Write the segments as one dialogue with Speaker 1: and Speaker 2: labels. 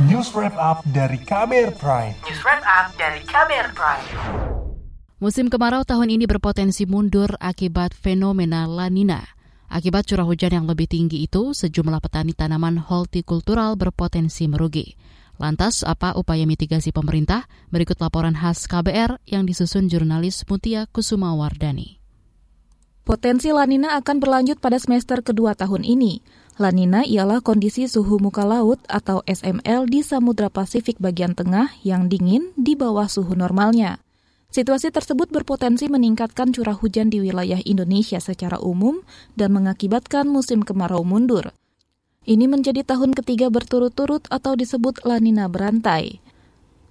Speaker 1: News Wrap Up dari KBR Prime.
Speaker 2: News Wrap Up dari KBR Prime.
Speaker 3: Musim kemarau tahun ini berpotensi mundur akibat fenomena La Nina. Akibat curah hujan yang lebih tinggi itu, sejumlah petani tanaman hortikultural berpotensi merugi. Lantas, apa upaya mitigasi pemerintah? Berikut laporan khas KBR yang disusun jurnalis Mutia Kusuma Wardani.
Speaker 4: Potensi lanina akan berlanjut pada semester kedua tahun ini. Lanina ialah kondisi suhu muka laut atau SML di Samudra Pasifik bagian tengah yang dingin di bawah suhu normalnya. Situasi tersebut berpotensi meningkatkan curah hujan di wilayah Indonesia secara umum dan mengakibatkan musim kemarau mundur. Ini menjadi tahun ketiga berturut-turut atau disebut lanina berantai.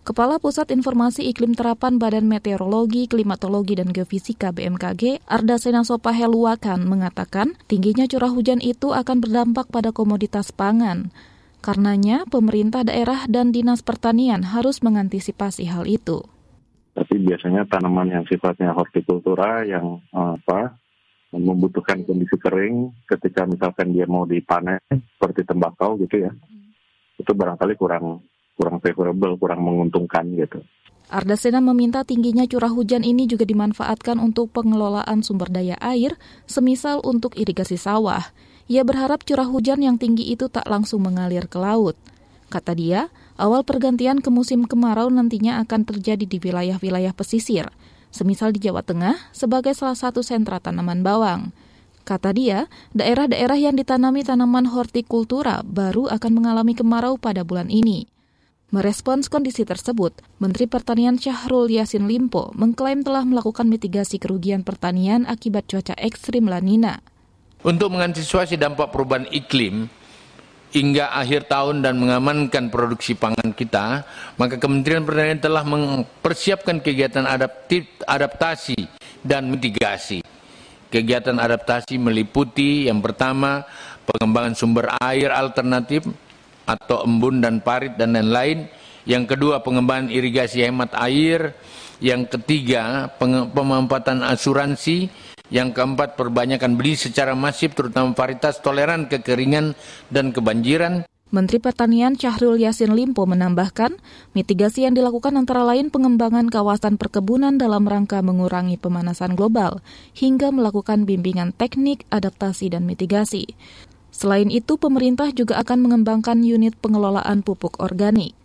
Speaker 4: Kepala Pusat Informasi Iklim Terapan Badan Meteorologi, Klimatologi, dan Geofisika BMKG, Arda Senasopa Heluakan, mengatakan tingginya curah hujan itu akan berdampak pada komoditas pangan. Karenanya, pemerintah daerah dan dinas pertanian harus mengantisipasi hal itu.
Speaker 5: Tapi biasanya tanaman yang sifatnya hortikultura yang eh, apa membutuhkan kondisi kering ketika misalkan dia mau dipanen seperti tembakau gitu ya, itu barangkali kurang kurang favorable, kurang menguntungkan gitu.
Speaker 4: Ardasena meminta tingginya curah hujan ini juga dimanfaatkan untuk pengelolaan sumber daya air, semisal untuk irigasi sawah. Ia berharap curah hujan yang tinggi itu tak langsung mengalir ke laut. Kata dia, awal pergantian ke musim kemarau nantinya akan terjadi di wilayah-wilayah pesisir, semisal di Jawa Tengah sebagai salah satu sentra tanaman bawang. Kata dia, daerah-daerah yang ditanami tanaman hortikultura baru akan mengalami kemarau pada bulan ini. Merespons kondisi tersebut, Menteri Pertanian Syahrul Yasin Limpo mengklaim telah melakukan mitigasi kerugian pertanian akibat cuaca ekstrim La Nina.
Speaker 6: Untuk mengantisipasi dampak perubahan iklim hingga akhir tahun dan mengamankan produksi pangan kita, maka Kementerian Pertanian telah mempersiapkan kegiatan adaptif, adaptasi dan mitigasi. Kegiatan adaptasi meliputi yang pertama pengembangan sumber air alternatif atau embun dan parit dan lain-lain. Yang kedua pengembangan irigasi hemat air. Yang ketiga pemanfaatan asuransi. Yang keempat perbanyakan beli secara masif terutama varietas toleran kekeringan dan kebanjiran.
Speaker 4: Menteri Pertanian Syahrul Yasin Limpo menambahkan, mitigasi yang dilakukan antara lain pengembangan kawasan perkebunan dalam rangka mengurangi pemanasan global, hingga melakukan bimbingan teknik, adaptasi, dan mitigasi. Selain itu, pemerintah juga akan mengembangkan unit pengelolaan pupuk organik.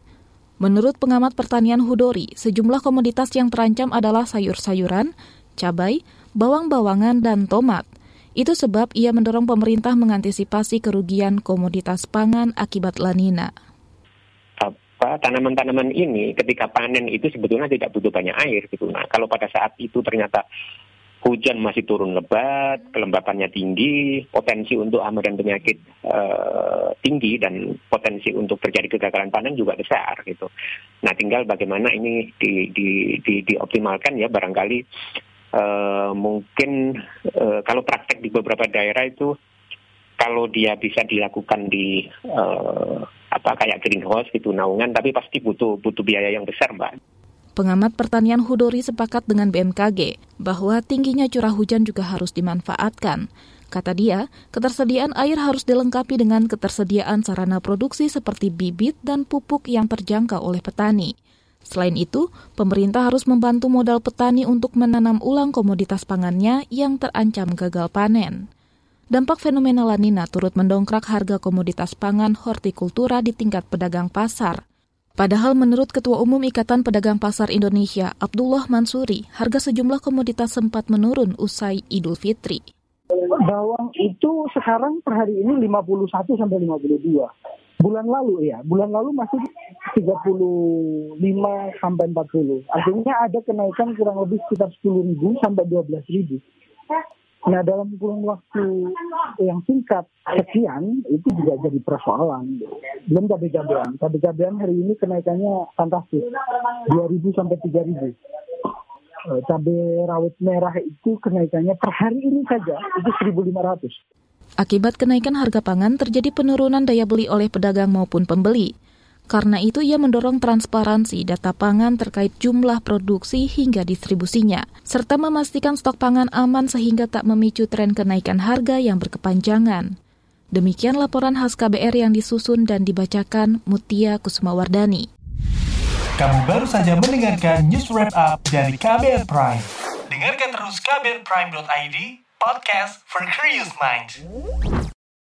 Speaker 4: Menurut pengamat pertanian Hudori, sejumlah komoditas yang terancam adalah sayur-sayuran, cabai, bawang-bawangan, dan tomat. Itu sebab ia mendorong pemerintah mengantisipasi kerugian komoditas pangan akibat lanina.
Speaker 7: Tanaman-tanaman ini ketika panen itu sebetulnya tidak butuh banyak air gitu. Nah, kalau pada saat itu ternyata hujan masih turun lebat, kelembapannya tinggi, potensi untuk hama dan penyakit uh, tinggi dan potensi untuk terjadi kegagalan panen juga besar gitu. Nah, tinggal bagaimana ini di, di, di, dioptimalkan ya barangkali uh, mungkin uh, kalau praktek di beberapa daerah itu kalau dia bisa dilakukan di uh, apa kayak greenhouse gitu naungan tapi pasti butuh butuh biaya yang besar, Mbak.
Speaker 4: Pengamat pertanian Hudori sepakat dengan BMKG bahwa tingginya curah hujan juga harus dimanfaatkan. Kata dia, ketersediaan air harus dilengkapi dengan ketersediaan sarana produksi seperti bibit dan pupuk yang terjangkau oleh petani. Selain itu, pemerintah harus membantu modal petani untuk menanam ulang komoditas pangannya yang terancam gagal panen. Dampak fenomena lanina turut mendongkrak harga komoditas pangan hortikultura di tingkat pedagang pasar. Padahal menurut Ketua Umum Ikatan Pedagang Pasar Indonesia, Abdullah Mansuri, harga sejumlah komoditas sempat menurun usai Idul Fitri.
Speaker 8: Bawang itu sekarang per hari ini 51 sampai 52. Bulan lalu ya, bulan lalu masih 35 sampai 40. Artinya ada kenaikan kurang lebih sekitar 10 ribu sampai 12 ribu. Nah dalam kurun waktu yang singkat sekian itu juga jadi persoalan. Belum cabai cabean. Cabai cabean hari ini kenaikannya fantastis, 2.000 sampai 3.000. Eh, cabai rawit merah itu kenaikannya per hari ini saja itu 1.500.
Speaker 4: Akibat kenaikan harga pangan terjadi penurunan daya beli oleh pedagang maupun pembeli. Karena itu ia mendorong transparansi data pangan terkait jumlah produksi hingga distribusinya, serta memastikan stok pangan aman sehingga tak memicu tren kenaikan harga yang berkepanjangan. Demikian laporan khas KBR yang disusun dan dibacakan Mutia Kusumawardani.
Speaker 1: Kamu baru saja mendengarkan news wrap up dari KBR Prime. Dengarkan terus kbrprime.id, podcast for curious minds.